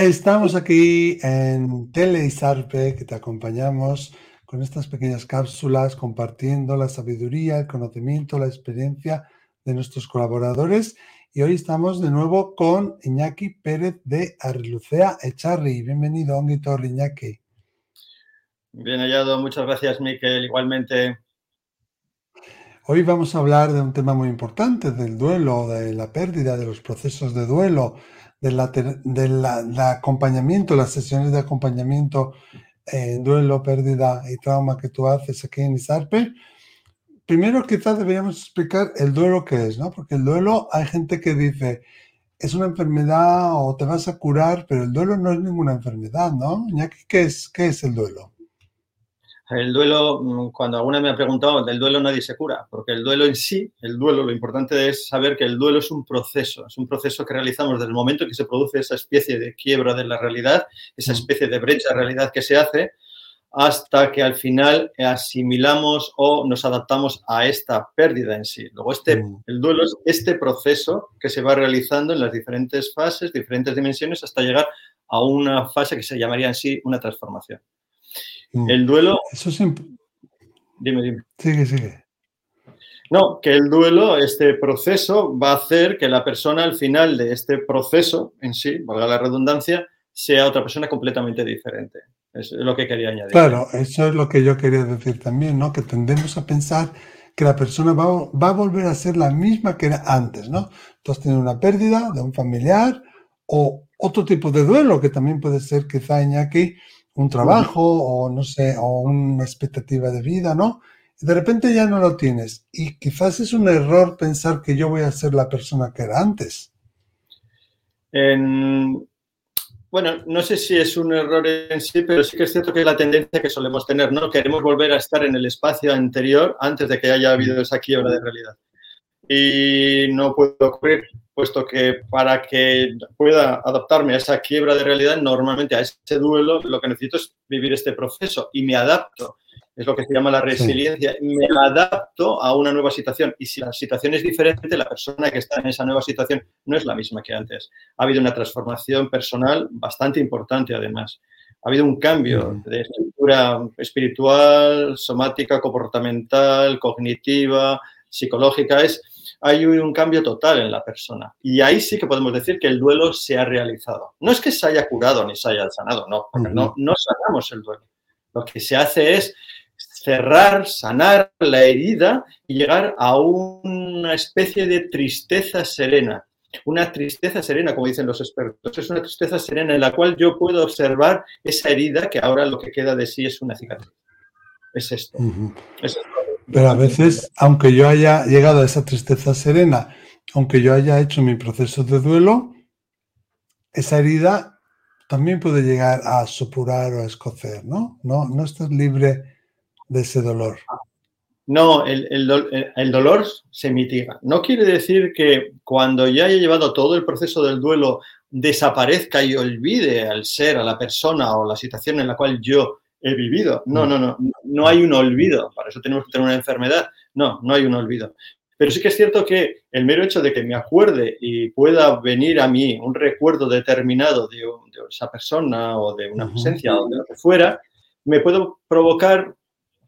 Estamos aquí en Teleisarpe, que te acompañamos con estas pequeñas cápsulas, compartiendo la sabiduría, el conocimiento, la experiencia de nuestros colaboradores. Y hoy estamos de nuevo con Iñaki Pérez de Arlucea Echarri. Bienvenido, Onguitor Iñaki. Bien hallado, muchas gracias, Miquel. Igualmente. Hoy vamos a hablar de un tema muy importante, del duelo, de la pérdida, de los procesos de duelo, del acompañamiento, las sesiones de acompañamiento en duelo, pérdida y trauma que tú haces aquí en ISARPE. Primero quizás deberíamos explicar el duelo que es, ¿no? Porque el duelo hay gente que dice, es una enfermedad o te vas a curar, pero el duelo no es ninguna enfermedad, ¿no? ¿qué es, qué es el duelo? El duelo, mm, cuando alguna me ha preguntado, del duelo nadie se cura, porque el duelo en sí, el duelo, lo importante es saber que el duelo es un proceso, es un proceso que realizamos desde el momento que se produce esa especie de quiebra de la realidad, esa mm. especie de brecha de realidad que se hace, hasta que al final asimilamos o nos adaptamos a esta pérdida en sí. Luego, este, mm. el duelo es este proceso que se va realizando en las diferentes fases, diferentes dimensiones, hasta llegar a una fase que se llamaría en sí una transformación. Mm. El duelo. Eso siempre. Dime, dime. Sigue, sigue. No, que el duelo, este proceso, va a hacer que la persona al final de este proceso en sí, valga la redundancia, sea otra persona completamente diferente. Es lo que quería añadir. Claro, eso es lo que yo quería decir también, ¿no? Que tendemos a pensar que la persona va, va a volver a ser la misma que era antes, ¿no? Tú has tenido una pérdida de un familiar o otro tipo de duelo que también puede ser quizá aquí un trabajo o no sé, o una expectativa de vida, ¿no? De repente ya no lo tienes. Y quizás es un error pensar que yo voy a ser la persona que era antes. bueno, no sé si es un error en sí, pero sí que es cierto que es la tendencia que solemos tener, ¿no? Queremos volver a estar en el espacio anterior antes de que haya habido esa quiebra de realidad. Y no puede ocurrir puesto que para que pueda adaptarme a esa quiebra de realidad, normalmente a ese duelo, lo que necesito es vivir este proceso y me adapto. Es lo que se llama la resiliencia. Me adapto a una nueva situación. Y si la situación es diferente, la persona que está en esa nueva situación no es la misma que antes. Ha habido una transformación personal bastante importante, además. Ha habido un cambio de estructura espiritual, somática, comportamental, cognitiva, psicológica. Es, hay un cambio total en la persona. Y ahí sí que podemos decir que el duelo se ha realizado. No es que se haya curado ni se haya sanado, no, porque no, no sanamos el duelo. Lo que se hace es cerrar, sanar la herida y llegar a una especie de tristeza serena. Una tristeza serena, como dicen los expertos. Es una tristeza serena en la cual yo puedo observar esa herida que ahora lo que queda de sí es una cicatriz. Es esto. es esto. Pero a veces, aunque yo haya llegado a esa tristeza serena, aunque yo haya hecho mi proceso de duelo, esa herida también puede llegar a supurar o a escocer, ¿no? No, no estás libre de ese dolor. No, el, el, dolor se mitiga. No quiere decir que cuando ya haya llevado todo el proceso del duelo desaparezca y olvide al ser, a la persona o la situación en la cual yo he vivido. No, no, no, no hay un olvido. Para eso tenemos que tener una enfermedad. No, no hay un olvido. Pero sí que es cierto que el mero hecho de que me acuerde y pueda venir a mí un recuerdo determinado de, esa persona o de una presencia o de lo que fuera, me puede provocar,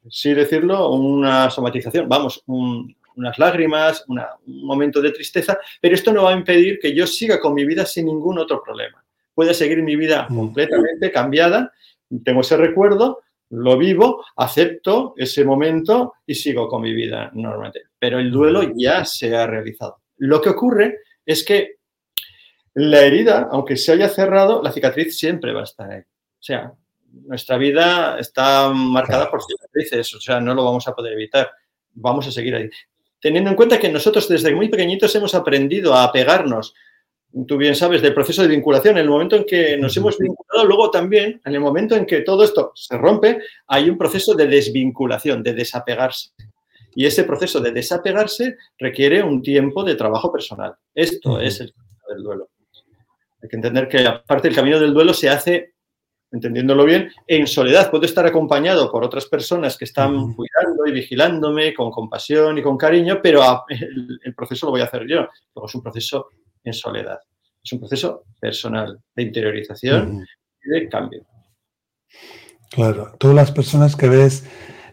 sí decirlo, una somatización, vamos, unas lágrimas, un momento de tristeza, pero esto no va a impedir que yo siga con mi vida sin ningún otro problema. Puede seguir mi vida completamente cambiada tengo ese recuerdo, lo vivo, acepto ese momento y sigo con mi vida normalmente. Pero el duelo ya se ha realizado. Lo que ocurre es que la herida, aunque se haya cerrado, la cicatriz siempre va a estar ahí. O sea, nuestra vida está marcada por cicatrices, o sea, no lo vamos a poder evitar. Vamos a seguir ahí. Teniendo en cuenta que nosotros desde muy pequeñitos hemos aprendido a apegarnos tú bien sabes, del proceso de vinculación. En el momento en que nos hemos vinculado, luego también, en el momento en que todo esto se rompe, hay un proceso de desvinculación, de desapegarse. Y ese proceso de desapegarse requiere un tiempo de trabajo personal. Esto es el camino del duelo. Hay que entender que aparte el camino del duelo se hace, entendiéndolo bien, en soledad. Puedo estar acompañado por otras personas que están cuidando y vigilándome con compasión y con cariño, pero el, el proceso lo voy a hacer yo. Luego es un proceso en soledad. Es un proceso personal de interiorización y de cambio. Claro, todas las personas que ves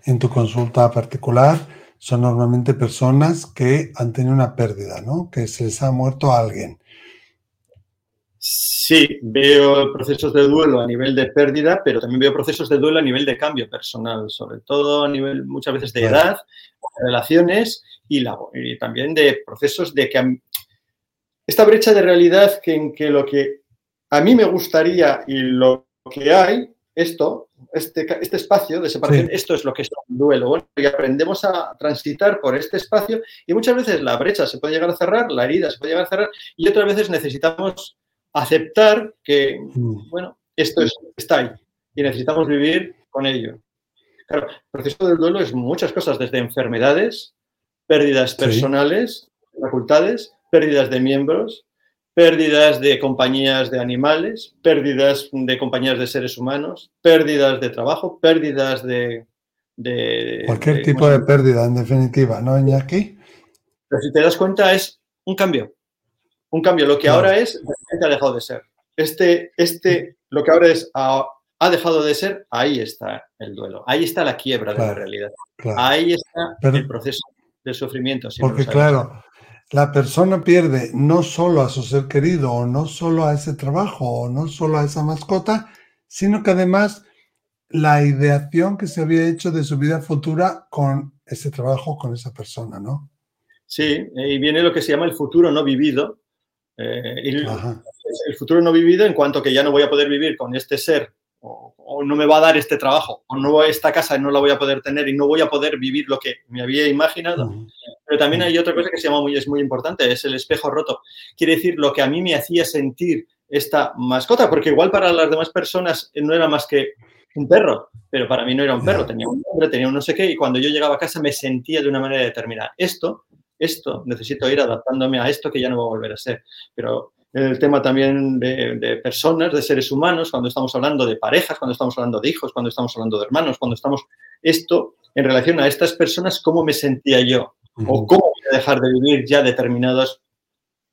en tu consulta particular son normalmente personas que han tenido una pérdida, ¿no? Que se les ha muerto alguien. Sí, veo procesos de duelo a nivel de pérdida, pero también veo procesos de duelo a nivel de cambio personal, sobre todo a nivel muchas veces de edad, relaciones y, y también de procesos de que esta brecha de realidad que en que lo que a mí me gustaría y lo que hay, esto, este, este espacio de separación, esto es lo que es un duelo. Bueno, y aprendemos a transitar por este espacio y muchas veces la brecha se puede llegar a cerrar, la herida se puede llegar a cerrar y otras veces necesitamos aceptar que, mm. bueno, esto está ahí y necesitamos vivir con ello. Claro, el proceso del duelo es muchas cosas, desde enfermedades, pérdidas personales, facultades, pérdidas de miembros, pérdidas de compañías de animales, pérdidas de compañías de seres humanos, pérdidas de trabajo, pérdidas de... Cualquier tipo de pérdida, en definitiva, ¿no, Iñaki? Pero si te das cuenta, es un cambio. Un cambio. Lo que ahora es, ha dejado de ser. Este, este, lo que ahora es, ha, dejado de ser, ahí está el duelo. Ahí está la quiebra de la realidad. Ahí está el proceso de sufrimiento. porque, claro, la persona pierde no solo a su ser querido, o no solo a ese trabajo, o no solo a esa mascota, sino que además la ideación que se había hecho de su vida futura con ese trabajo, con esa persona, ¿no? Sí, y viene lo que se llama el futuro no vivido. Eh, el, futuro no vivido en cuanto que ya no voy a poder vivir con este ser, o, no me va a dar este trabajo, o no esta casa no la voy a poder tener y no voy a poder vivir lo que me había imaginado. Pero también hay otra cosa que se llama muy, es muy importante, es el espejo roto. Quiere decir lo que a mí me hacía sentir esta mascota, porque igual para las demás personas no era más que un perro, pero para mí no era un perro, tenía un nombre, tenía un no sé qué, y cuando yo llegaba a casa me sentía de una manera determinada. Esto, esto, necesito ir adaptándome a esto que ya no va a volver a ser. Pero el tema también de, de, personas, de seres humanos, cuando estamos hablando de parejas, cuando estamos hablando de hijos, cuando estamos hablando de hermanos, cuando estamos... Esto, en relación a estas personas, ¿cómo me sentía yo? O cómo voy a dejar de vivir ya determinados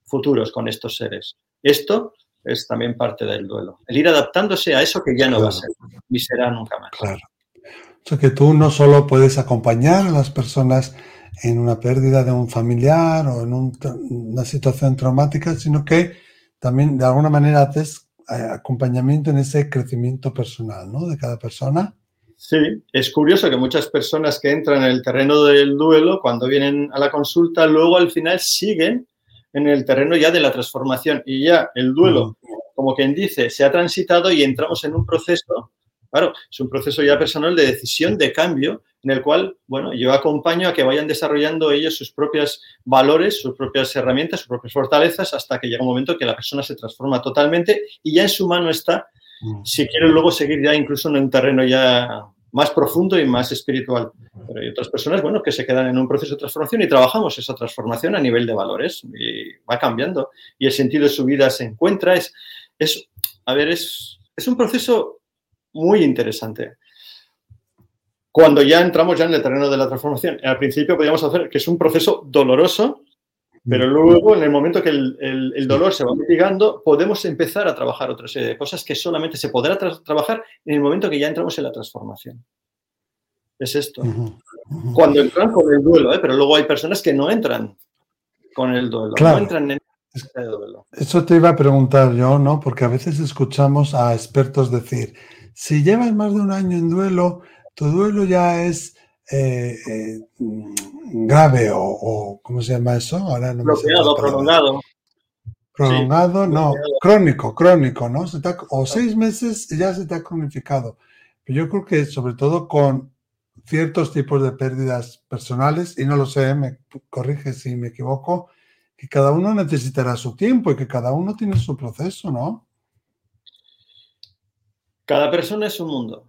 futuros con estos seres. Esto es también parte del duelo. El ir adaptándose a eso que ya no va a ser ni será nunca más. Claro. O sea que tú no solo puedes acompañar a las personas en una pérdida de un familiar o en una situación traumática, sino que también de alguna manera haces eh, acompañamiento en ese crecimiento personal, ¿no? De cada persona. Sí, es curioso que muchas personas que entran en el terreno del duelo, cuando vienen a la consulta, luego al final siguen en el terreno ya de la transformación y ya el duelo, como quien dice, se ha transitado y entramos en un proceso, claro, es un proceso ya personal de decisión, de cambio, en el cual, bueno, yo acompaño a que vayan desarrollando ellos sus propios valores, sus propias herramientas, sus propias fortalezas, hasta que llega un momento que la persona se transforma totalmente y ya en su mano está. Si quieren luego seguir ya incluso en un terreno ya más profundo y más espiritual. Pero hay otras personas, bueno, que se quedan en un proceso de transformación y trabajamos esa transformación a nivel de valores y va cambiando y el sentido de su vida se encuentra. Es, es a ver, es, es un proceso muy interesante. Cuando ya entramos ya en el terreno de la transformación, al principio podríamos hacer que es un proceso doloroso, pero luego, en el momento que el, dolor se va mitigando, podemos empezar a trabajar otra serie de cosas que solamente se podrá trabajar en el momento que ya entramos en la transformación. Es esto. Cuando entran con el duelo, ¿eh? pero luego hay personas que no entran con el duelo. No entran en el duelo. Eso te iba a preguntar yo, ¿no? Porque a veces escuchamos a expertos decir, si llevas más de un año en duelo, tu duelo ya es eh, eh, grave o, ¿cómo se llama eso? Ahora no prolongado. Prolongado, no, crónico, crónico, ¿no? o seis meses ya se te ha cronificado. Pero yo creo que sobre todo con ciertos tipos de pérdidas personales, y no lo sé, me corrige si me equivoco, que cada uno necesitará su tiempo y que cada uno tiene su proceso, ¿no? Cada persona es un mundo.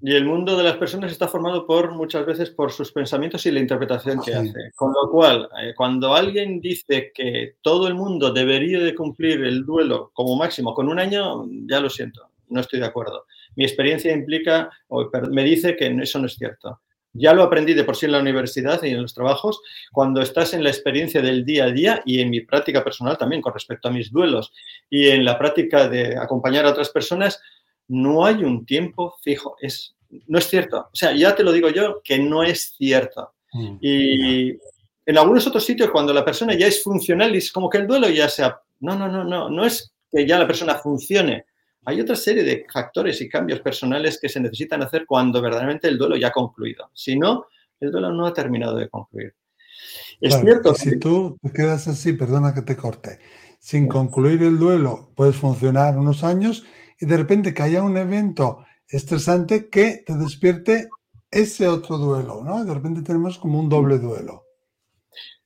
Y el mundo de las personas está formado por muchas veces por sus pensamientos y la interpretación que hace. Con lo cual, eh, cuando alguien dice que todo el mundo debería de cumplir el duelo como máximo con un año, ya lo siento, no estoy de acuerdo. Mi experiencia implica, o me dice que eso no es cierto. Ya lo aprendí de por sí en la universidad y en los trabajos, cuando estás en la experiencia del día a día y en mi práctica personal también con respecto a mis duelos y en la práctica de acompañar a otras personas, no hay un tiempo fijo. Es, no es cierto. O sea, ya te lo digo yo que no es cierto. Mm. Y en algunos otros sitios, cuando la persona ya es funcional, es como que el duelo ya sea. No, no, no, no. No es que ya la persona funcione. Hay otra serie de factores y cambios personales que se necesitan hacer cuando verdaderamente el duelo ya ha concluido. Si no, el duelo no ha terminado de concluir. Es cierto. Si tú te quedas así, perdona que te corte, sin concluir el duelo, puedes funcionar unos años y de repente que haya un evento estresante que te despierte ese otro duelo, ¿no? De repente tenemos como un doble duelo.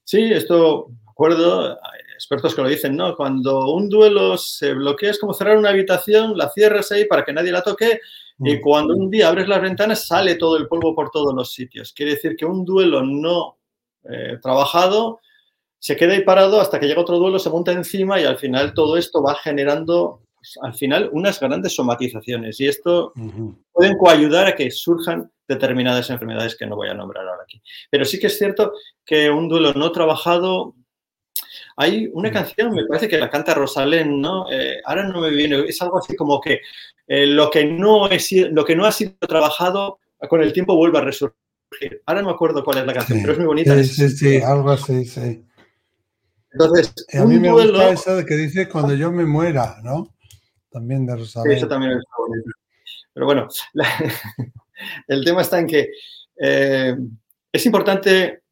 Sí, esto, acuerdo, expertos que lo dicen, ¿no? Cuando un duelo se bloquea es como cerrar una habitación, la cierras ahí para que nadie la toque y mm. cuando un día abres las ventanas sale todo el polvo por todos los sitios. Quiere decir que un duelo no eh, trabajado se queda ahí parado hasta que llega otro duelo, se monta encima y al final todo esto va generando, al final, unas grandes somatizaciones y esto pueden coayudar a que surjan determinadas enfermedades que no voy a nombrar ahora aquí. Pero sí que es cierto que un duelo no trabajado hay una mm. canción, me parece que la canta Rosalén, ¿no? Eh, ahora no me viene, es algo así como que eh, lo, que no es, lo que no ha sido trabajado con el tiempo vuelve a resurgir. Ahora no me acuerdo cuál es la canción, pero es muy bonita. Sí, sí, sí, algo así, sí. Entonces, eh, a mí me gusta esa de que dice cuando yo me muera, ¿no? También de Rosalén. Sí, eso también es bonito. Pero bueno, el tema está en que es importante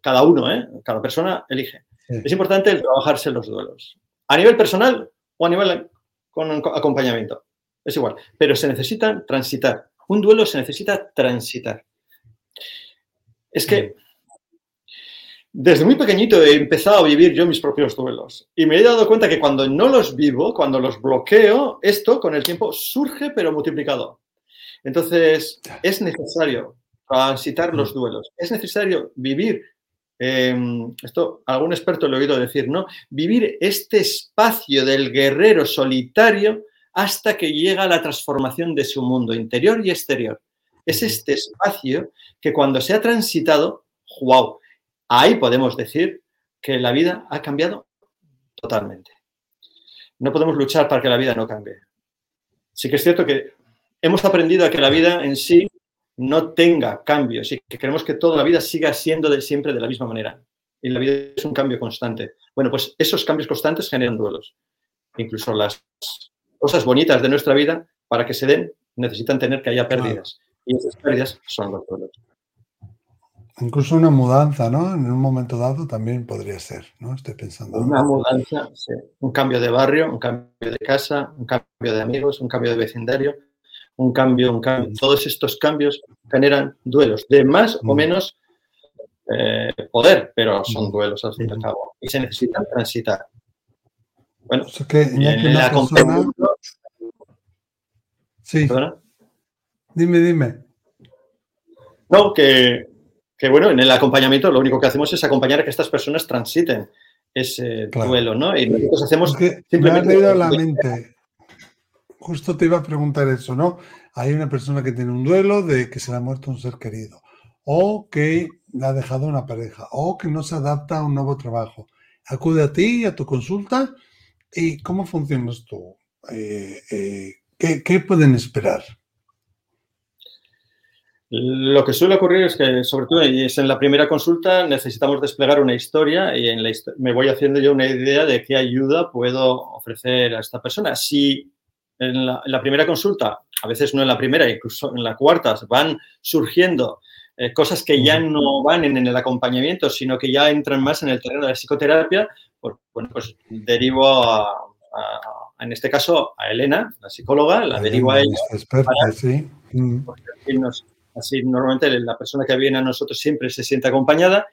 cada uno, ¿eh? cada persona elige. Es importante el trabajarse los duelos. A nivel personal o a nivel con acompañamiento. Es igual. Pero se necesitan transitar. Un duelo se necesita transitar. Es que desde muy pequeñito he empezado a vivir yo mis propios duelos. Y me he dado cuenta que cuando no los vivo, cuando los bloqueo, esto con el tiempo surge pero multiplicado. Entonces, es necesario transitar los duelos. Es necesario vivir Em, esto algún experto lo he oído decir, ¿no? Vivir este espacio del guerrero solitario hasta que llega la transformación de su mundo interior y exterior. Es este espacio que cuando se ha transitado, wow, ahí podemos decir que la vida ha cambiado totalmente. No podemos luchar para que la vida no cambie. Sí que es cierto que hemos aprendido a que la vida en sí no tenga cambios y que queremos que toda la vida siga siendo de siempre de la misma manera. Y la vida es un cambio constante. Bueno, pues esos cambios constantes generan duelos. Incluso las cosas bonitas de nuestra vida, para que se den, necesitan tener que haya pérdidas. Y esas pérdidas son los duelos. Incluso una mudanza, ¿no? En un momento dado también podría ser, ¿no? Estoy pensando. Una mudanza, sí. Un cambio de barrio, un cambio de casa, un cambio de amigos, un cambio de vecindario, un cambio, un cambio. Todos estos cambios generan duelos de más o menos eh, poder, pero son duelos al fin y al cabo. Y se necesitan transitar. Bueno, en el acompañamiento... Sí. Dime, dime. No, que, bueno, en el acompañamiento lo único que hacemos es acompañar a que estas personas transiten ese duelo, ¿no? Y nosotros hacemos simplemente... Me la mente justo te iba a preguntar eso, ¿no? Hay una persona que tiene un duelo de que se le ha muerto un ser querido, o que le ha dejado una pareja, o que no se adapta a un nuevo trabajo. Acude a ti, a tu consulta, ¿y cómo funcionas tú? Eh, eh, ¿qué, pueden esperar? Lo que suele ocurrir es que, sobre todo, es en la primera consulta, necesitamos desplegar una historia y en la me voy haciendo yo una idea de qué ayuda puedo ofrecer a esta persona. Si en la, primera consulta, a veces no en la primera, incluso en la cuarta, van surgiendo eh, cosas que ya no van en, el acompañamiento, sino que ya entran más en el terreno de la psicoterapia, pues, bueno, pues derivo a, en este caso, a Elena, la psicóloga, la derivo a ella. Experta, sí. Así, normalmente la persona que viene a nosotros siempre se siente acompañada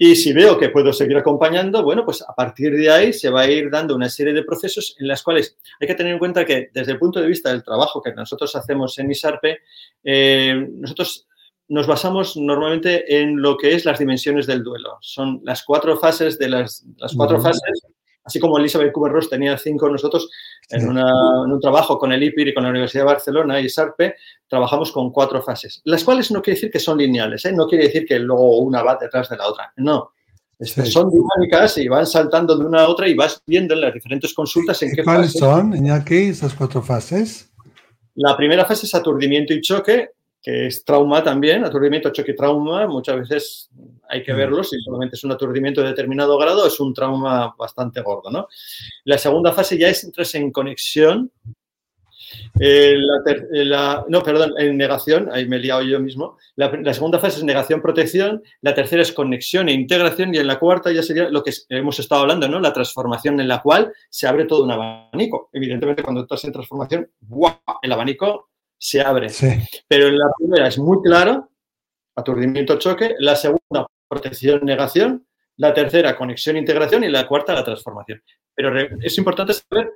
y si veo que puedo seguir acompañando, bueno, pues a partir de ahí se va a ir dando una serie de procesos en las cuales hay que tener en cuenta que desde el punto de vista del trabajo que nosotros hacemos en ISARPE, eh, nosotros nos basamos normalmente en lo que es las dimensiones del duelo. Son las cuatro fases de las, las cuatro fases así como Elizabeth Kubler-Ross tenía cinco, nosotros en, un trabajo con el IPIR y con la Universidad de Barcelona y SARPE trabajamos con cuatro fases, las cuales no quiere decir que son lineales, ¿eh? no quiere decir que luego una va detrás de la otra, no. Son dinámicas y van saltando de una a otra y vas viendo en las diferentes consultas en qué ¿Cuáles son, Iñaki, esas cuatro fases? La primera fase es aturdimiento y choque, que es trauma también, aturdimiento, choque y trauma. Muchas veces hay que mm. verlo, si solamente es un aturdimiento de determinado grado, es un trauma bastante gordo. ¿no? La segunda fase ya es entras en conexión eh, eh, la, no, perdón, en negación, ahí me he liado yo mismo. La, segunda fase es negación-protección, la tercera es conexión e integración y en la cuarta ya sería lo que hemos estado hablando, ¿no? La transformación en la cual se abre todo un abanico. Evidentemente, cuando estás en transformación, el abanico se abre. Pero en la primera es muy claro, aturdimiento-choque, la segunda, protección-negación, la tercera, conexión-integración y la cuarta, la transformación. Pero es importante saber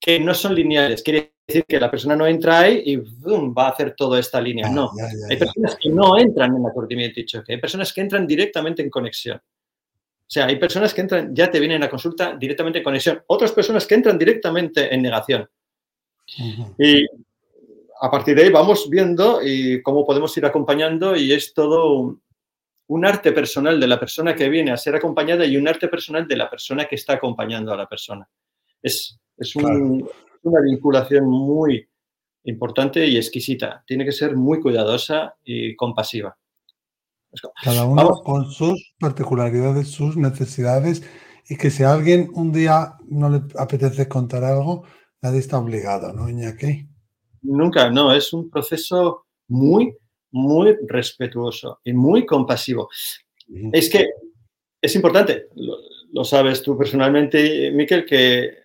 que no son lineales. Quiere decir que la persona no entra ahí y va a hacer toda esta línea. no. hay personas que no entran en aturdimiento y choque. Hay personas que entran directamente en conexión. O sea, hay personas que entran, ya te vienen a consulta directamente en conexión. Otras personas que entran directamente en negación. Y a partir de ahí vamos viendo y cómo podemos ir acompañando y es todo un arte personal de la persona que viene a ser acompañada y un arte personal de la persona que está acompañando a la persona. Es, es una vinculación muy importante y exquisita. Tiene que ser muy cuidadosa y compasiva. Cada uno con sus particularidades, sus necesidades y que si a alguien un día no le apetece contar algo, nadie está obligado, ¿no, Iñaki? Nunca, no, es un proceso muy, muy respetuoso y muy compasivo. Es que es importante, lo, lo sabes tú personalmente, Miquel, que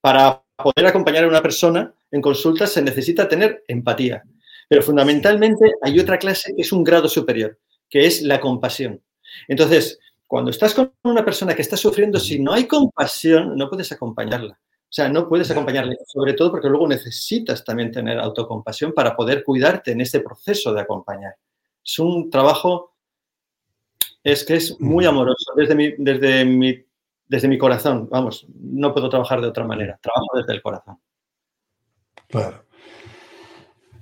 para poder acompañar a una persona en consulta se necesita tener empatía. Pero fundamentalmente hay otra clase que es un grado superior, que es la compasión. Entonces, cuando estás con una persona que está sufriendo, si no hay compasión, no puedes acompañarla. O sea, no puedes acompañarle, sobre todo porque luego necesitas también tener autocompasión para poder cuidarte en este proceso de acompañar. Es un trabajo, es que es muy amoroso. Desde mi, desde mi desde mi corazón, vamos, no puedo trabajar de otra manera, trabajo desde el corazón. Claro.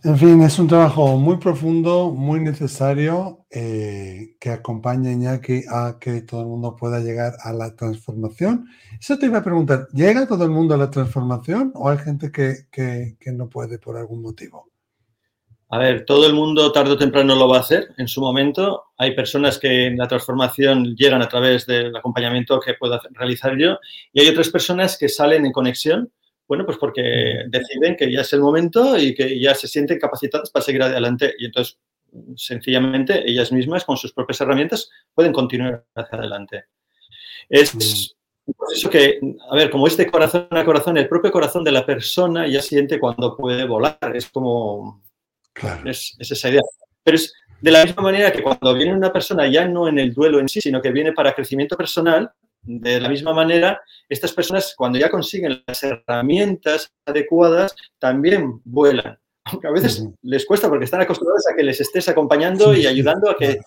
En fin, es un trabajo muy profundo, muy necesario, eh, que acompaña a a que todo el mundo pueda llegar a la transformación. Eso te iba a preguntar, ¿llega todo el mundo a la transformación o hay gente que, que no puede por algún motivo? A ver, todo el mundo tarde o temprano lo va a hacer en su momento. Hay personas que en la transformación llegan a través del acompañamiento que puedo realizar yo y hay otras personas que salen en conexión, bueno, pues porque deciden que ya es el momento y que ya se sienten capacitadas para seguir adelante y entonces sencillamente ellas mismas con sus propias herramientas pueden continuar hacia adelante. Es proceso que, a ver, como es de corazón a corazón, el propio corazón de la persona ya siente cuando puede volar. Es como es, esa idea. Pero es de la misma manera que cuando viene una persona ya no en el duelo en sí, sino que viene para crecimiento personal, de la misma manera, estas personas cuando ya consiguen las herramientas adecuadas, también vuelan. Aunque a veces les cuesta porque están acostumbrados a que les estés acompañando y ayudando a que...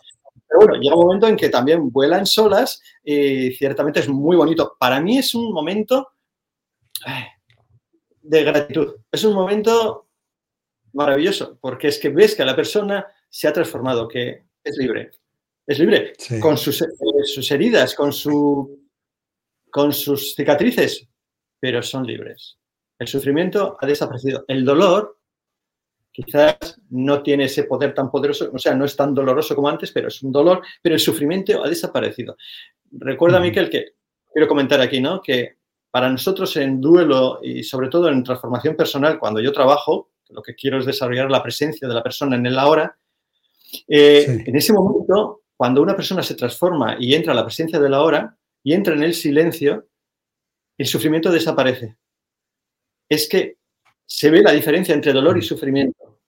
Pero bueno, llega un momento en que también vuelan solas y ciertamente es muy bonito. Para mí es un momento de gratitud. Es un momento maravilloso, porque es que ves que la persona se ha transformado, que es libre. Es libre con sus, eh, sus, heridas, con, su, con sus cicatrices, pero son libres. El sufrimiento ha desaparecido. El dolor quizás no tiene ese poder tan poderoso, o sea, no es tan doloroso como antes, pero es un dolor, pero el sufrimiento ha desaparecido. Recuerda, Miquel, que quiero comentar aquí, ¿no? Que para nosotros en duelo y sobre todo en transformación personal, cuando yo trabajo, lo que quiero es desarrollar la presencia de la persona en el ahora, eh, en ese momento, cuando una persona se transforma y entra a la presencia de la hora y entra en el silencio, el sufrimiento desaparece. Es que se ve la diferencia entre dolor y sufrimiento.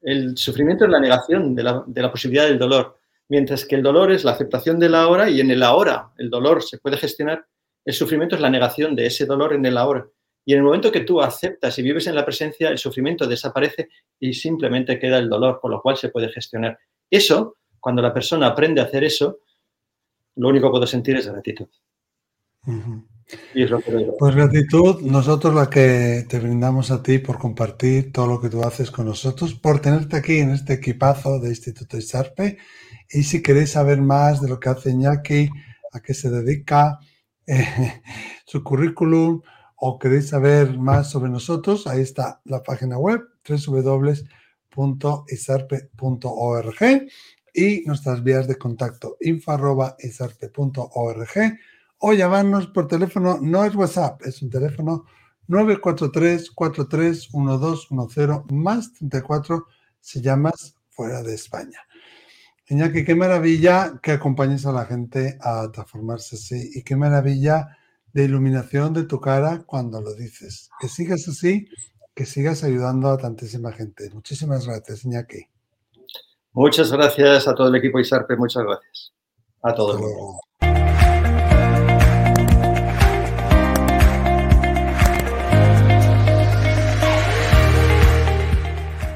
El sufrimiento es la negación de la, posibilidad del dolor, mientras que el dolor es la aceptación de la hora y en el ahora el dolor se puede gestionar. El sufrimiento es la negación de ese dolor en el ahora. Y en el momento que tú aceptas y vives en la presencia, el sufrimiento desaparece y simplemente queda el dolor, con lo cual se puede gestionar. Eso, cuando la persona aprende a hacer eso, lo único que puedo sentir es gratitud. Y es lo que Pues gratitud, nosotros la que te brindamos a ti por compartir todo lo que tú haces con nosotros, por tenerte aquí en este equipazo de Instituto Isarpe. Y si queréis saber más de lo que hace Iñaki, a qué se dedica, eh, su currículum, o queréis saber más sobre nosotros, ahí está la página web www.isarpe.org y nuestras vías de contacto info.isarpe.org o llamarnos por teléfono, no es WhatsApp, es un teléfono 943-431210 más 34 si llamas fuera de España. Iñaki, qué maravilla que acompañes a la gente a transformarse así y qué maravilla de iluminación de tu cara cuando lo dices. Que sigas así, que sigas ayudando a tantísima gente. Muchísimas gracias, Iñaki. Muchas gracias a todo el equipo ISARPE, muchas gracias. A todos.